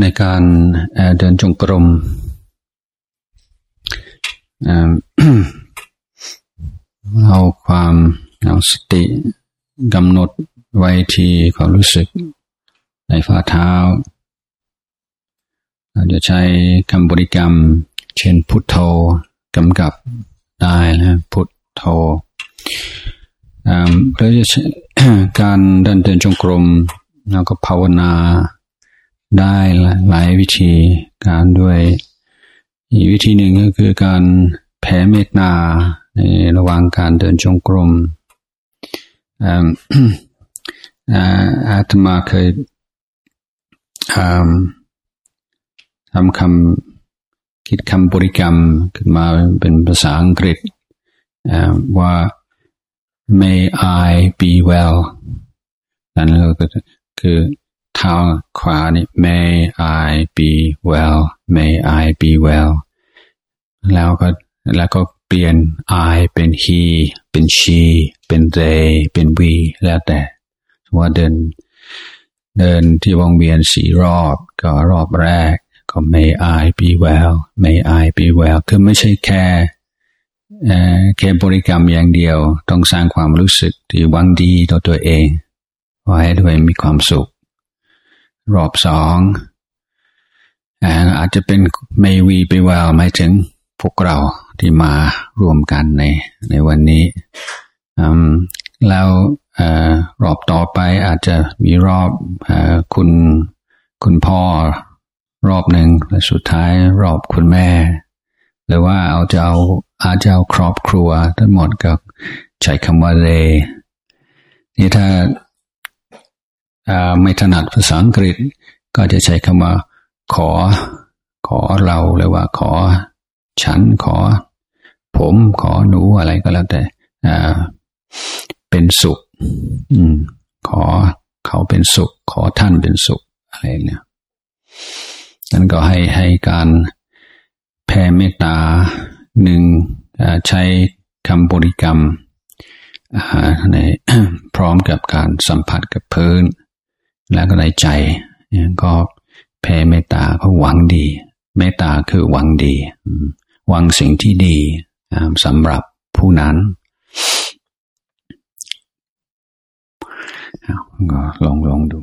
ในการเดินจงกรมเอาความเอาสติกำหนดไว้ที่ความรู้สึกในฝ่าเท้าเราจะใช้คำบริกรรม เช่นพุทโธกำกับได้นะพุทโธเพื่อจะการเดินเดินจงกรม เราก็ภาวนาได้หลายวิธีการด้วยอีกวิธีหนึ่งก็คือการแผ่เมตตาในระหว่างการเดินจงกรมอาตมาเคยทำคำคิดคำบริกรรมขึ้นมาเป็นภาษาอังกฤษว่า may I be well นั่นก็ คือเท้าขวานี่ may I be well may I be well แล้วก็แล้วก็เปลี่ยน I เป็น he เป็น she เป็น they เป็น we แล้วแต่ว่าเดิน เดินที่วงเวียนสี่รอบก็รอบแรก ก็ may I be well may I be well คือไม่ใช่แค่แค่บริกรรมอย่างเดียว ต้องสร้างความรู้สึกที่หวังดีต่อตัวเอง ไว้ด้วยมีความสุข รอบสองอาจจะเป็น may we be well หมายถึงพวกเราที่มารวมกันในในวันนี้แล้วรอบต่อไปอาจจะมีรอบอคุณคุณพ่อรอบหนึ่งและสุดท้ายรอบคุณแม่ หรือว่าเอาจะเอาอาจจะเอาครอบครัวทั้งหมดก็ใช้คำว่าเลนี่ถ้า ไม่ถนัดภาษาอังกฤษ ก็จะใช้คำว่า ขอ ขอเราหรือว่า ขอ ฉันขอ ผมขอหนูอะไรก็แล้วแต่เป็นสุขขอเขาเป็นสุข ขอท่านเป็นสุขอะไรเนี่ยนั้นก็ให้ให้การแผ่เมตตาหนึ่งใช้คำบริกรรมในพร้อมกับการสัมผัสกับพื้น แล้วก็ในใจก็แผ่เมตตาก็หวังดี เมตตาคือหวังดี หวังสิ่งที่ดีสำหรับผู้นั้นก็ลองลองดู